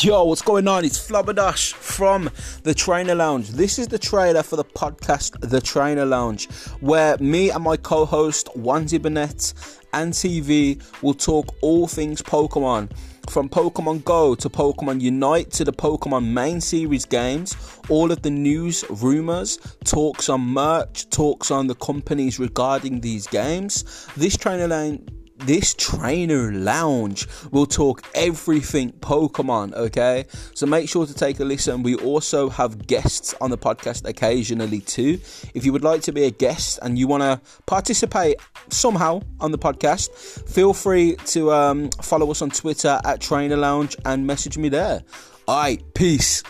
Yo, what's going on? It's Flubberdash from the Trainer Lounge. This is the trailer for the podcast The Trainer Lounge, where me and my co host, Wanzi Burnett and TV, will talk all things Pokemon. From Pokemon Go to Pokemon Unite to the Pokemon main series games, all of the news, rumors, talks on merch, talks on the companies regarding these games. This trainer line this trainer lounge will talk everything Pokemon, okay? So make sure to take a listen. We also have guests on the podcast occasionally too. If you would like to be a guest and you want to participate somehow on the podcast, feel free to um, follow us on Twitter at Trainer Lounge and message me there. All right, peace.